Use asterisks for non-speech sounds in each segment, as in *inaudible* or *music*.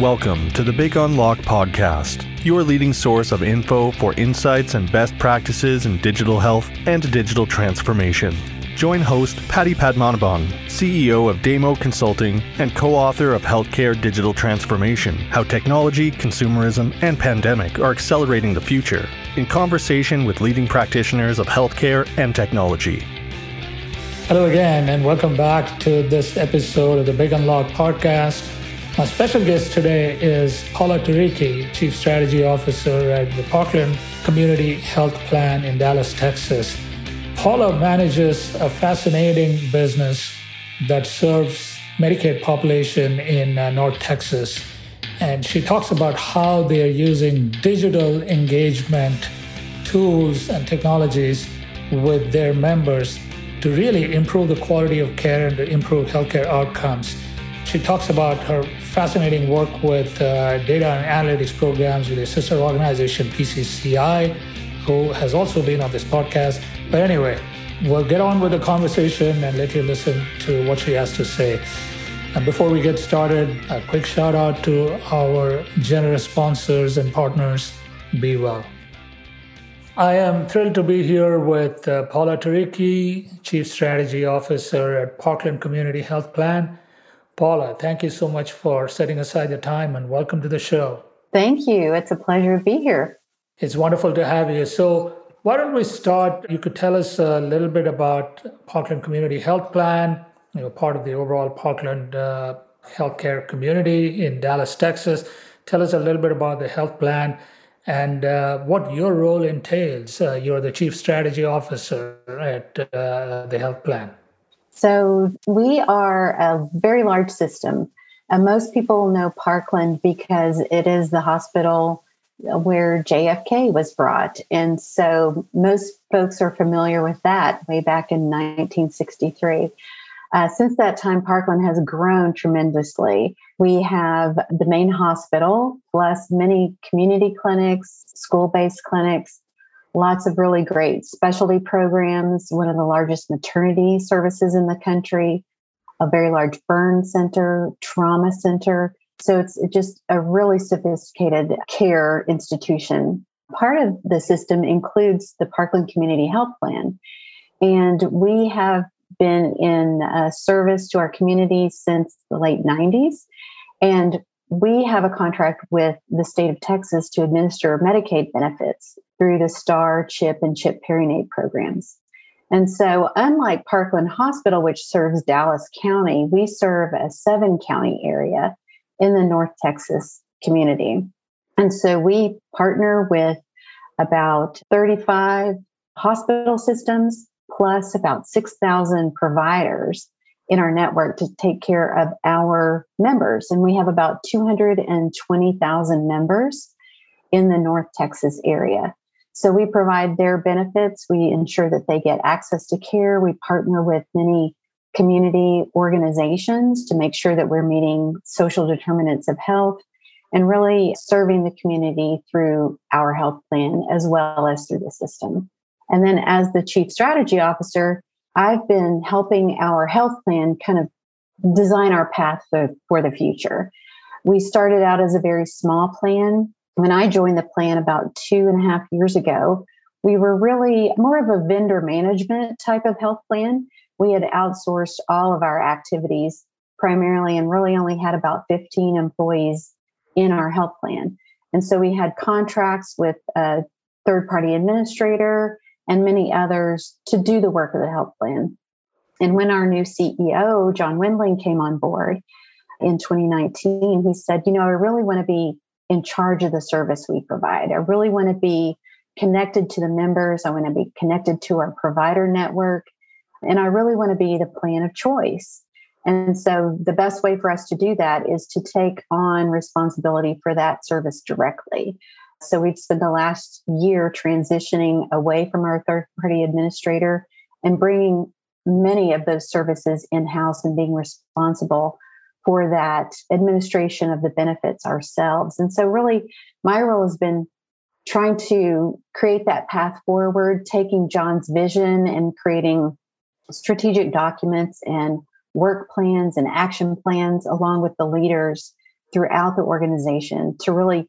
Welcome to the Big Unlock podcast, your leading source of info for insights and best practices in digital health and digital transformation. Join host Paddy Padmanabhan, CEO of Damo Consulting and co author of Healthcare Digital Transformation How Technology, Consumerism, and Pandemic Are Accelerating the Future, in conversation with leading practitioners of healthcare and technology. Hello again, and welcome back to this episode of the Big Unlock podcast. My special guest today is Paula Turicchi, Chief Strategy Officer at the Parkland Community Health Plan in Dallas, Texas. Paula manages a fascinating business that serves Medicaid population in uh, North Texas. And she talks about how they are using digital engagement tools and technologies with their members to really improve the quality of care and to improve healthcare outcomes. She talks about her fascinating work with uh, data and analytics programs with a sister organization, PCCI, who has also been on this podcast. But anyway, we'll get on with the conversation and let you listen to what she has to say. And before we get started, a quick shout out to our generous sponsors and partners. Be well. I am thrilled to be here with uh, Paula Turicchi, Chief Strategy Officer at Parkland Community Health Plan. Paula, thank you so much for setting aside the time and welcome to the show. Thank you. It's a pleasure to be here. It's wonderful to have you. So, why don't we start? You could tell us a little bit about Parkland Community Health Plan, you know, part of the overall Parkland uh, healthcare community in Dallas, Texas. Tell us a little bit about the health plan and uh, what your role entails. Uh, you're the Chief Strategy Officer at uh, the health plan. So we are a very large system. And most people know Parkland because it is the hospital where JFK was brought. And so most folks are familiar with that way back in 1963. Uh, since that time, Parkland has grown tremendously. We have the main hospital, plus many community clinics, school based clinics, lots of really great specialty programs, one of the largest maternity services in the country, a very large burn center, trauma center. So it's just a really sophisticated care institution. Part of the system includes the Parkland Community Health Plan. And we have been in uh, service to our community since the late 90s. And we have a contract with the state of Texas to administer Medicaid benefits through the STAR, CHIP, and CHIP Perinatal programs. And so, unlike Parkland Hospital, which serves Dallas County, we serve a seven county area in the North Texas community. And so, we partner with about 35 hospital systems plus about 6,000 providers in our network to take care of our members. And we have about 220,000 members in the North Texas area. So we provide their benefits. We ensure that they get access to care. We partner with many community organizations to make sure that we're meeting social determinants of health and really serving the community through our health plan as well as through the system. And then as the chief strategy officer, I've been helping our health plan kind of design our path for, for the future. We started out as a very small plan. When I joined the plan about two and a half years ago, we were really more of a vendor management type of health plan. We had outsourced all of our activities primarily and really only had about 15 employees in our health plan. And so we had contracts with a third party administrator and many others to do the work of the health plan. And when our new CEO, John Wendling, came on board in 2019, he said, You know, I really want to be in charge of the service we provide. I really want to be connected to the members. I want to be connected to our provider network. And I really want to be the plan of choice. And so the best way for us to do that is to take on responsibility for that service directly. So we've spent the last year transitioning away from our third party administrator and bringing many of those services in house and being responsible for that administration of the benefits ourselves. And so, really, my role has been trying to create that path forward, taking John's vision and creating strategic documents and work plans and action plans along with the leaders throughout the organization to really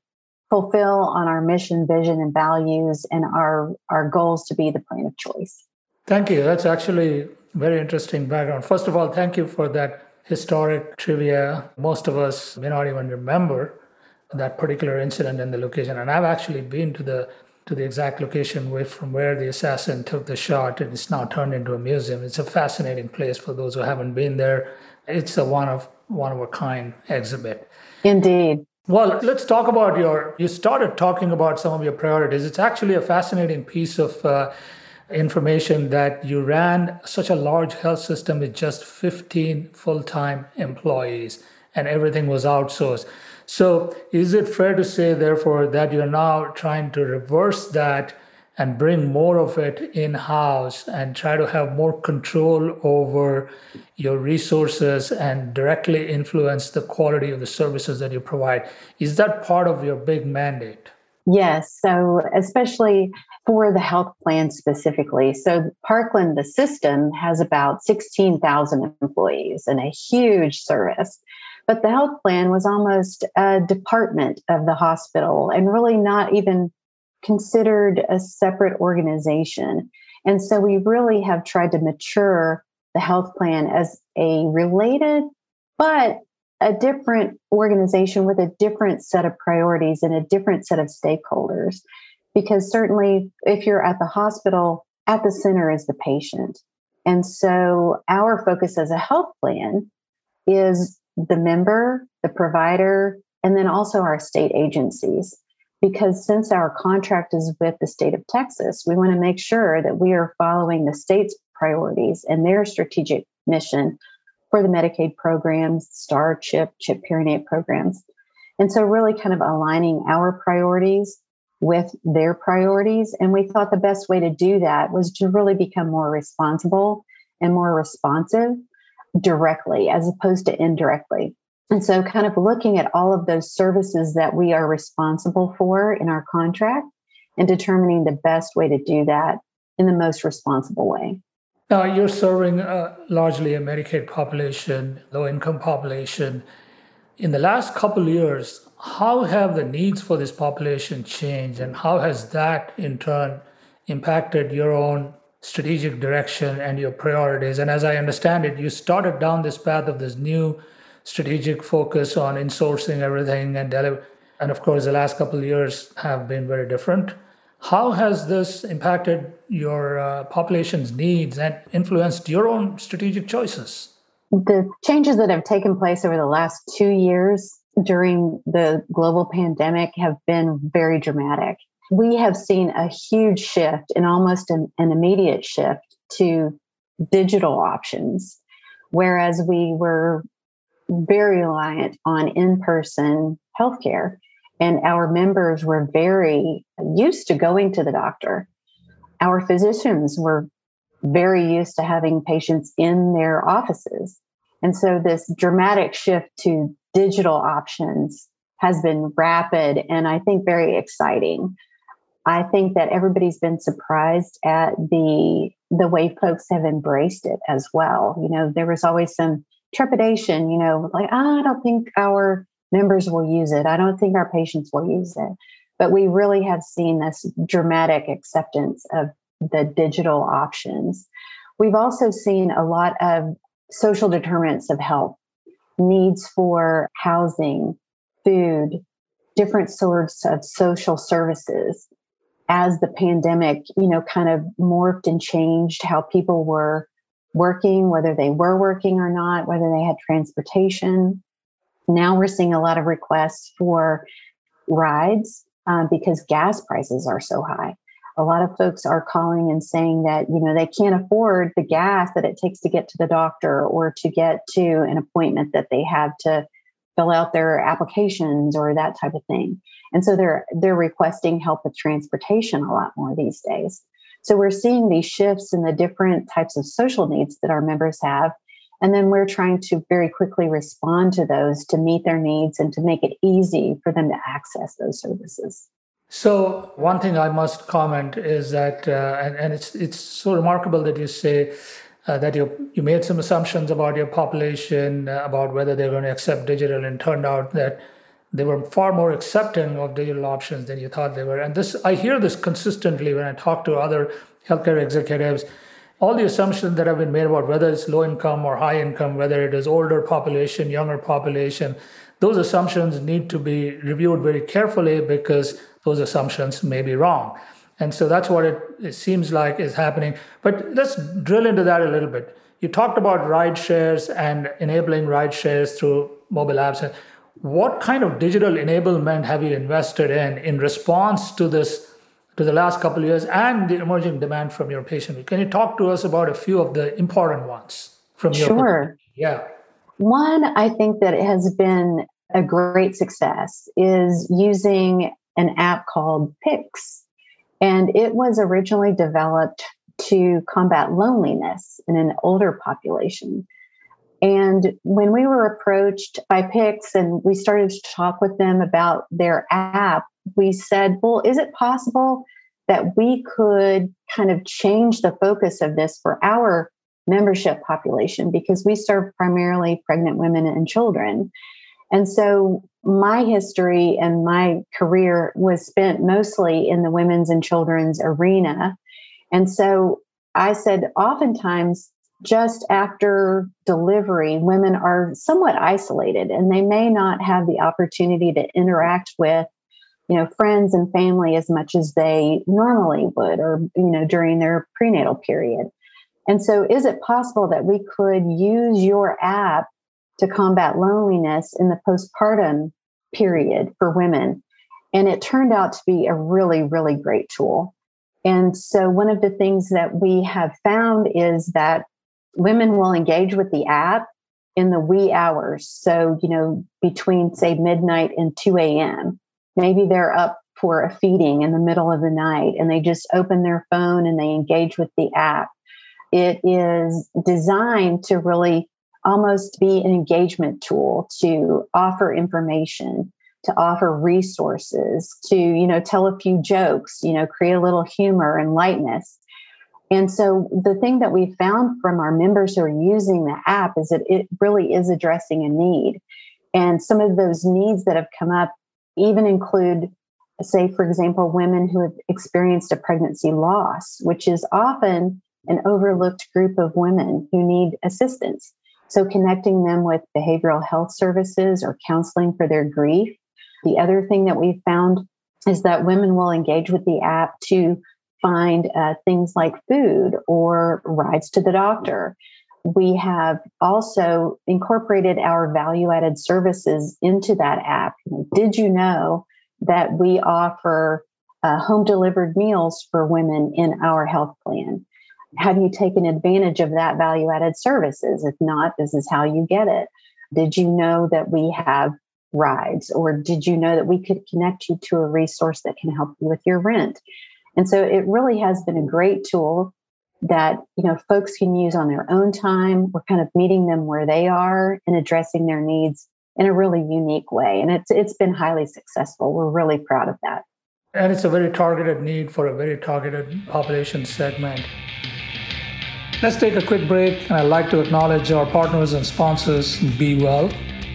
fulfill on our mission, vision, and values and our, our goals to be the plan of choice. Thank you. That's actually very interesting background. First of all, thank you for that historic trivia. Most of us may not even remember that particular incident and the location. And I've actually been to the to the exact location with, from where the assassin took the shot, and it's now turned into a museum. It's a fascinating place for those who haven't been there. It's a one of one of a kind exhibit. Indeed. Well, let's talk about your. You started talking about some of your priorities. It's actually a fascinating piece of uh, information that you ran such a large health system with just 15 full time employees and everything was outsourced. So, is it fair to say, therefore, that you're now trying to reverse that and bring more of it in house and try to have more control over your resources and directly influence the quality of the services that you provide? Is that part of your big mandate? Yes. So, especially for the health plan specifically. So, Parkland, the system, has about 16,000 employees and a huge service. But the health plan was almost a department of the hospital and really not even considered a separate organization. And so we really have tried to mature the health plan as a related, but a different organization with a different set of priorities and a different set of stakeholders. Because certainly, if you're at the hospital, at the center is the patient. And so our focus as a health plan is the member, the provider, and then also our state agencies. Because since our contract is with the state of Texas, we want to make sure that we are following the state's priorities and their strategic mission for the Medicaid programs, STAR, CHIP, CHIP Aid programs. And so, really kind of aligning our priorities with their priorities. And we thought the best way to do that was to really become more responsible and more responsive directly as opposed to indirectly. And so, kind of looking at all of those services that we are responsible for in our contract and determining the best way to do that in the most responsible way. Now, you're serving uh, largely a Medicaid population, low income population. In the last couple years, how have the needs for this population changed, and how has that in turn impacted your own strategic direction and your priorities. And as I understand it, you started down this path of this new strategic focus on insourcing everything and deliver. And of course, the last couple years have been very different. How has this impacted your uh, population's needs and influenced your own strategic choices? The changes that have taken place over the last two years during the global pandemic have been very dramatic we have seen a huge shift and almost an, an immediate shift to digital options, whereas we were very reliant on in person healthcare. And our members were very used to going to the doctor. Our physicians were very used to having patients in their offices. And so this dramatic shift to digital options has been rapid and I think very exciting. I think that everybody's been surprised at the the way folks have embraced it as well. You know, there was always some trepidation, you know, like, oh, I don't think our members will use it. I don't think our patients will use it. But we really have seen this dramatic acceptance of the digital options. We've also seen a lot of social determinants of health, needs for housing, food, different sorts of social services as the pandemic, you know, kind of morphed and changed how people were working, whether they were working or not, whether they had transportation. Now we're seeing a lot of requests for rides um, because gas prices are so high. A lot of folks are calling and saying that you know they can't afford the gas that it takes to get to the doctor or to get to an appointment that they have to fill out their applications or that type of thing. And so they're they're requesting help with transportation a lot more these days. So we're seeing these shifts in the different types of social needs that our members have. And then we're trying to very quickly respond to those to meet their needs and to make it easy for them to access those services. So one thing I must comment is that, uh, and, and it's it's so remarkable that you say uh, that you you made some assumptions about your population uh, about whether they're going to accept digital, and turned out that they were far more accepting of digital options than you thought they were. And this, I hear this consistently when I talk to other healthcare executives. All the assumptions that have been made about whether it's low income or high income, whether it is older population, younger population, those assumptions need to be reviewed very carefully because those assumptions may be wrong. And so that's what it, it seems like is happening. But let's drill into that a little bit. You talked about ride shares and enabling ride shares through mobile apps. What kind of digital enablement have you invested in in response to this to the last couple of years and the emerging demand from your patient? Can you talk to us about a few of the important ones from your Sure. Yeah. One, I think that it has been a great success is using an app called Pyx. And it was originally developed to combat loneliness in an older population. And when we were approached by Pyx and we started to talk with them about their app, we said, well, is it possible that we could kind of change the focus of this for our membership population? Because we serve primarily pregnant women and children. And so my history and my career was spent mostly in the women's and children's arena. And so I said, oftentimes just after delivery, women are somewhat isolated and they may not have the opportunity to interact with, you know, friends and family as much as they normally would or, you know, during their prenatal period. And so, is it possible that we could use your app to combat loneliness in the postpartum period for women? And it turned out to be a really, really great tool. And so, one of the things that we have found is that women will engage with the app in the wee hours. So, you know, between say midnight and 2 a.m. Maybe they're up for a feeding in the middle of the night and they just open their phone and they engage with the app. It is designed to really almost be an engagement tool to offer information to offer resources to you know tell a few jokes you know create a little humor and lightness and so the thing that we found from our members who are using the app is that it really is addressing a need. And some of those needs that have come up even include, say, for example, women who have experienced a pregnancy loss, which is often an overlooked group of women who need assistance. So connecting them with behavioral health services or counseling for their grief. The other thing that we found is that women will engage with the app to find uh, things like food or rides to the doctor. We have also incorporated our value added services into that app. Did you know that we offer uh, home delivered meals for women in our health plan? Have you taken advantage of that value added services? If not, this is how you get it. Did you know that we have rides, or did you know that we could connect you to a resource that can help you with your rent? And so it really has been a great tool that you know folks can use on their own time. We're kind of meeting them where they are and addressing their needs in a really unique way. And it's it's been highly successful. We're really proud of that. And it's a very targeted need for a very targeted population segment. Let's take a quick break, and I'd like to acknowledge our partners and sponsors, Be Well.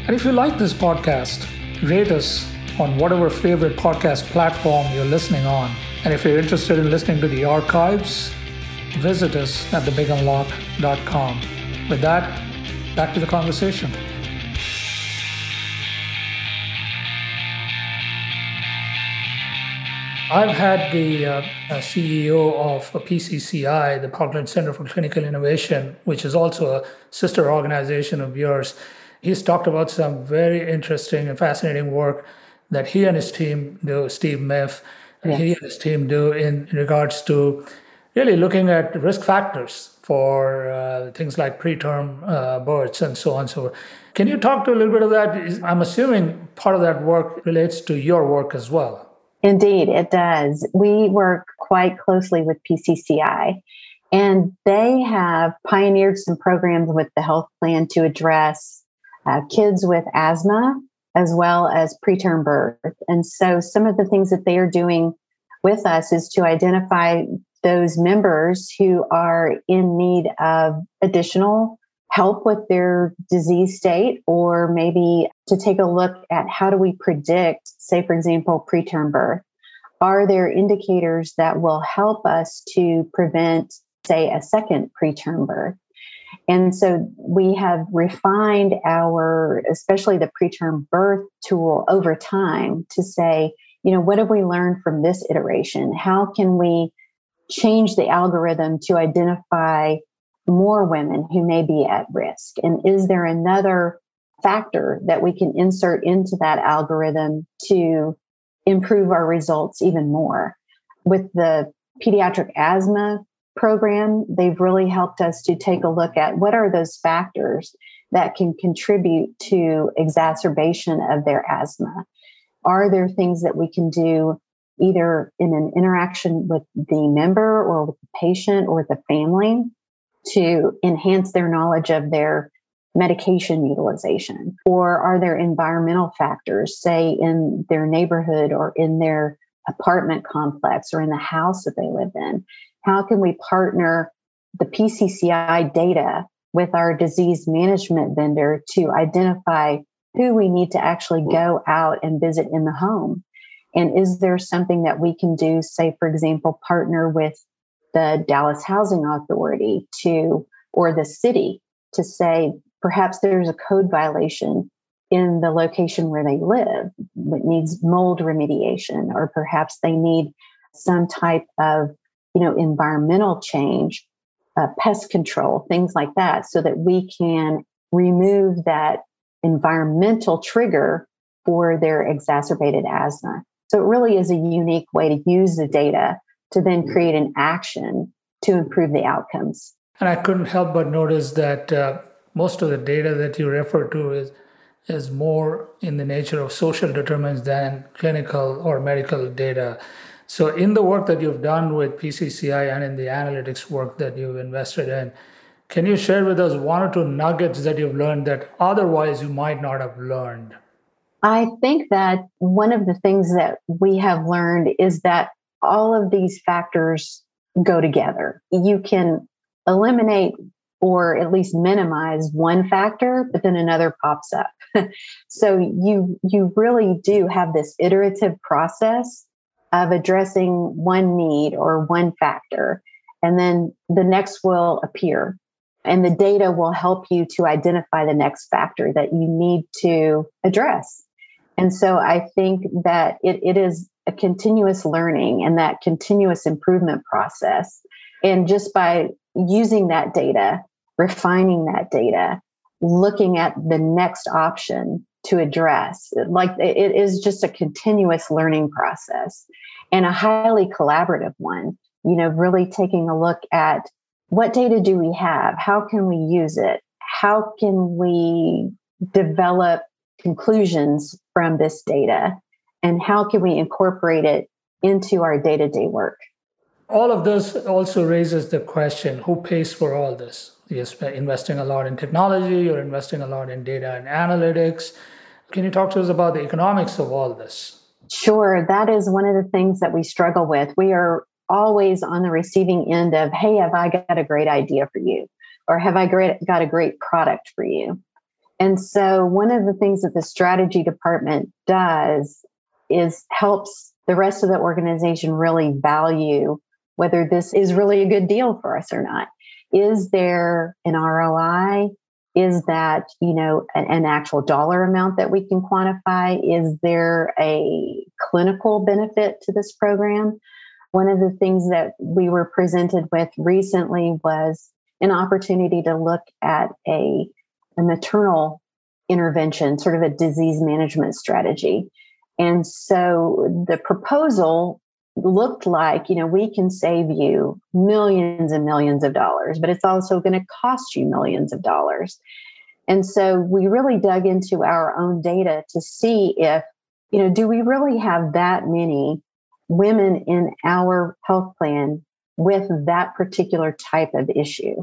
And if you like this podcast, rate us on whatever favorite podcast platform you're listening on. And if you're interested in listening to the archives, visit us at thebigunlock.com. With that, back to the conversation. I've had the uh, CEO of PCCI, the Parkland Center for Clinical Innovation, which is also a sister organization of yours. He's talked about some very interesting and fascinating work that he and his team do, Steve Miff, yes. he and his team do in regards to really looking at risk factors for uh, things like preterm uh, births and so on. and So, forth. can you talk to a little bit of that? I'm assuming part of that work relates to your work as well. Indeed, it does. We work quite closely with PCCI, and they have pioneered some programs with the health plan to address uh, kids with asthma as well as preterm birth. And so some of the things that they are doing with us is to identify those members who are in need of additional help with their disease state or maybe to take a look at how do we predict, say, for example, preterm birth? Are there indicators that will help us to prevent, say, a second preterm birth? And so we have refined our, especially the preterm birth tool over time to say, you know, what have we learned from this iteration? How can we change the algorithm to identify more women who may be at risk? And is there another factor that we can insert into that algorithm to improve our results even more? With the pediatric asthma program, they've really helped us to take a look at what are those factors that can contribute to exacerbation of their asthma. Are there things that we can do either in an interaction with the member or with the patient or the family to enhance their knowledge of their medication utilization? Or are there environmental factors, say in their neighborhood or in their apartment complex or in the house that they live in, how can we partner the PCCI data with our disease management vendor to identify who we need to actually go out and visit in the home? And is there something that we can do, say, for example, partner with the Dallas Housing Authority to, or the city to say, perhaps there's a code violation in the location where they live. that needs mold remediation, or perhaps they need some type of you know, environmental change, uh, pest control, things like that, so that we can remove that environmental trigger for their exacerbated asthma. So it really is a unique way to use the data to then create an action to improve the outcomes. And I couldn't help but notice that uh, most of the data that you refer to is is more in the nature of social determinants than clinical or medical data. So, in the work that you've done with PCCI and in the analytics work that you've invested in, can you share with us one or two nuggets that you've learned that otherwise you might not have learned? I think that one of the things that we have learned is that all of these factors go together. You can eliminate or at least minimize one factor, but then another pops up. *laughs* so you you really do have this iterative process of addressing one need or one factor, and then the next will appear. And the data will help you to identify the next factor that you need to address. And so I think that it, it is a continuous learning and that continuous improvement process. And just by using that data, refining that data, looking at the next option to address. Like it is just a continuous learning process and a highly collaborative one. You know, really taking a look at what data do we have? How can we use it? How can we develop conclusions from this data? And how can we incorporate it into our day to day work? All of this also raises the question who pays for all this? You're investing a lot in technology, you're investing a lot in data and analytics can you talk to us about the economics of all this? Sure. That is one of the things that we struggle with. We are always on the receiving end of, hey, have I got a great idea for you? Or have I got a great product for you? And so, one of the things that the strategy department does is helps the rest of the organization really value whether this is really a good deal for us or not. Is there an ROI? is that you know an, an, actual dollar amount that we can quantify is there a clinical benefit to this program one of the things that we were presented with recently was an opportunity to look at a, a maternal intervention sort of a disease management strategy and so the proposal looked like, you know, we can save you millions and millions of dollars, but it's also going to cost you millions of dollars. And so we really dug into our own data to see if, you know, do we really have that many women in our health plan with that particular type of issue?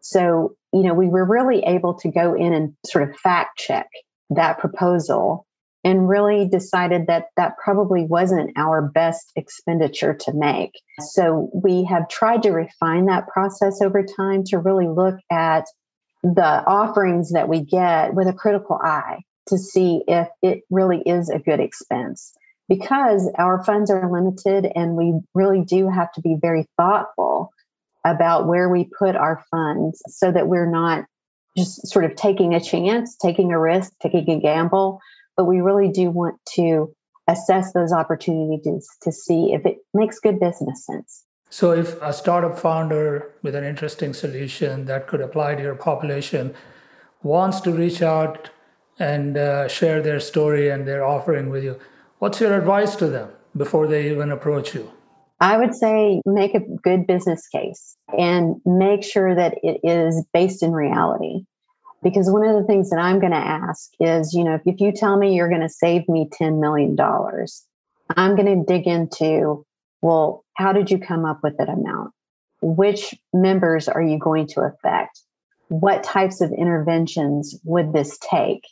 So, you know, we were really able to go in and sort of fact check that proposal and really decided that that probably wasn't our best expenditure to make. So we have tried to refine that process over time to really look at the offerings that we get with a critical eye to see if it really is a good expense because our funds are limited and we really do have to be very thoughtful about where we put our funds so that we're not just sort of taking a chance, taking a risk, taking a gamble, but we really do want to assess those opportunities to see if it makes good business sense. So, if a startup founder with an interesting solution that could apply to your population wants to reach out and uh, share their story and their offering with you, what's your advice to them before they even approach you? I would say make a good business case and make sure that it is based in reality. Because one of the things that I'm going to ask is, you know, if you tell me you're going to save me $10 million, I'm going to dig into, well, how did you come up with that amount? Which members are you going to affect? What types of interventions would this take?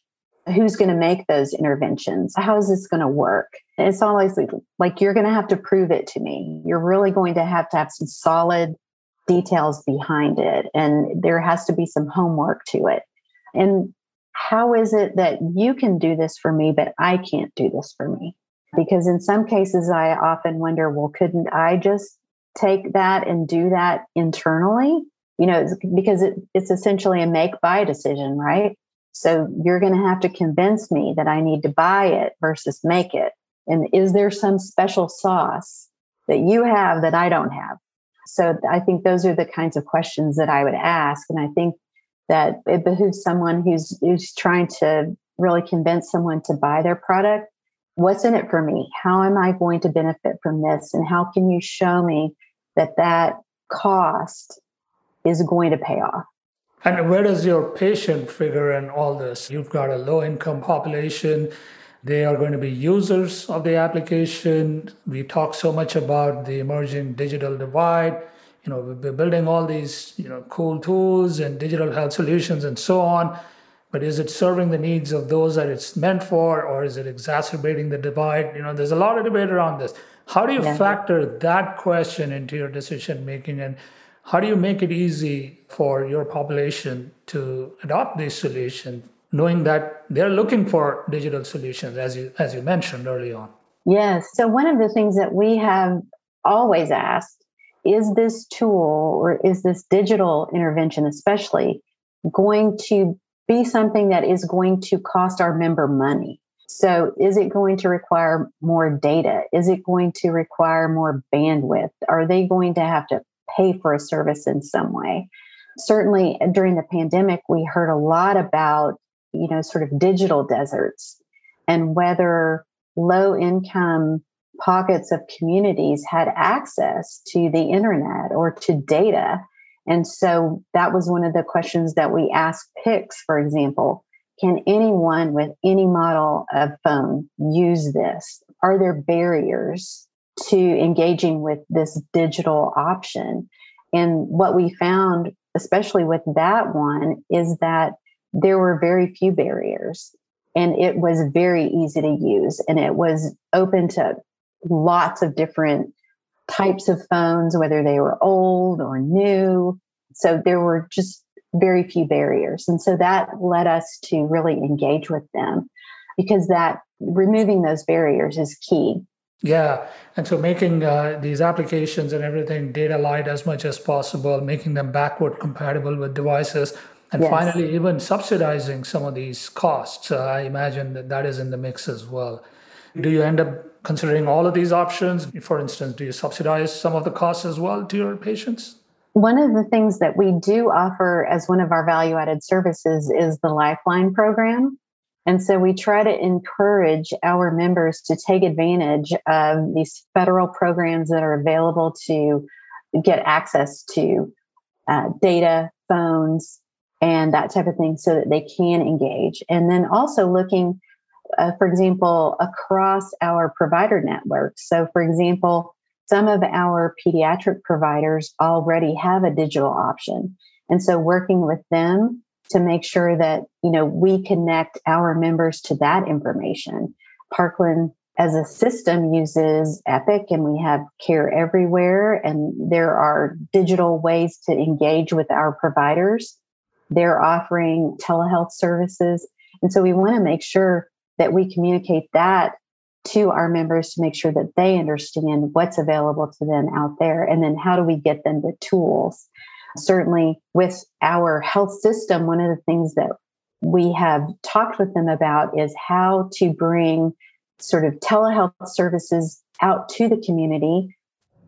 Who's going to make those interventions? How is this going to work? It's always like, like you're going to have to prove it to me. You're really going to have to have some solid details behind it, and there has to be some homework to it. And how is it that you can do this for me, but I can't do this for me? Because in some cases, I often wonder, well, couldn't I just take that and do that internally? You know, because it, it's essentially a make buy decision, right? So you're going to have to convince me that I need to buy it versus make it. And is there some special sauce that you have that I don't have? So I think those are the kinds of questions that I would ask. And I think that it behooves someone who's who's trying to really convince someone to buy their product what's in it for me how am i going to benefit from this and how can you show me that that cost is going to pay off and where does your patient figure in all this? You've got a low income population. They are going to be users of the application. We talk so much about the emerging digital divide. You know we're building all these you know cool tools and digital health solutions and so on. But is it serving the needs of those that it's meant for or is it exacerbating the divide? You know there's a lot of debate around this. How do you yeah. factor that question into your decision making and how do you make it easy for your population to adopt these solutions knowing that they're looking for digital solutions as you as you mentioned early on yes so one of the things that we have always asked is this tool or is this digital intervention, especially, going to be something that is going to cost our member money? So, is it going to require more data? Is it going to require more bandwidth? Are they going to have to pay for a service in some way? Certainly, uh, during the pandemic, we heard a lot about, you know, sort of digital deserts and whether low income pockets of communities had access to the internet or to data. And so that was one of the questions that we asked Pyx, for example. Can anyone with any model of phone use this? Are there barriers to engaging with this digital option? And what we found, especially with that one, is that there were very few barriers and it was very easy to use and it was open to lots of different types of phones, whether they were old or new. So there were just very few barriers. And so that led us to really engage with them because that removing those barriers is key. Yeah. And so making uh, these applications and everything data light as much as possible, making them backward compatible with devices, and yes. finally, even subsidizing some of these costs. Uh, I imagine that that is in the mix as well. Do you end up considering all of these options? For instance, do you subsidize some of the costs as well to your patients? One of the things that we do offer as one of our value added services is the Lifeline program. And so we try to encourage our members to take advantage of these federal programs that are available to get access to uh, data, phones, and that type of thing so that they can engage. And then also looking uh, for example, across our provider network. So, for example, some of our pediatric providers already have a digital option. And so, working with them to make sure that you know we connect our members to that information. Parkland as a system uses Epic and we have care everywhere and there are digital ways to engage with our providers they're offering telehealth services. And so we want to make sure that we communicate that to our members to make sure that they understand what's available to them out there. And then how do we get them the tools? Certainly, with our health system, one of the things that we have talked with them about is how to bring sort of telehealth services out to the community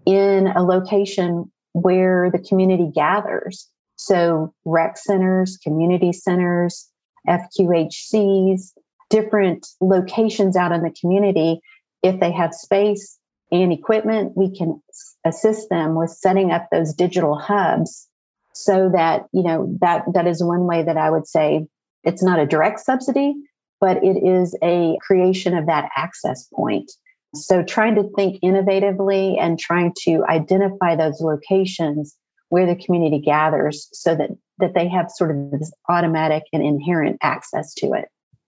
in a location where the community gathers. So, rec centers, community centers, FQHCs, different locations out in the community. If they have space and equipment, we can assist them with setting up those digital hubs so that, you know, that that is one way that I would say it's not a direct subsidy, but it is a creation of that access point. So trying to think innovatively and trying to identify those locations where the community gathers so that that they have sort of this automatic and inherent access to it.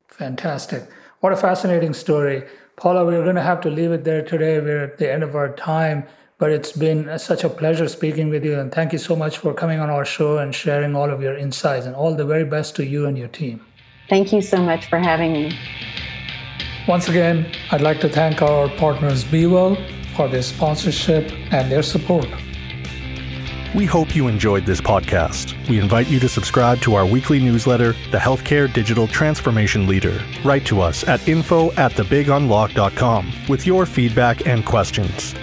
Fantastic. What a fascinating story. Paula, we're going to have to leave it there today. We're at the end of our time, but it's been such a pleasure speaking with you. And thank you so much for coming on our show and sharing all of your insights. And all the very best to you and your team. Thank you so much for having me. Once again, I'd like to thank our partners BeWell for their sponsorship and their support. We hope you enjoyed this podcast. We invite you to subscribe to our weekly newsletter, The Healthcare Digital Transformation Leader. Write to us at info at thebigunlock.com with your feedback and questions.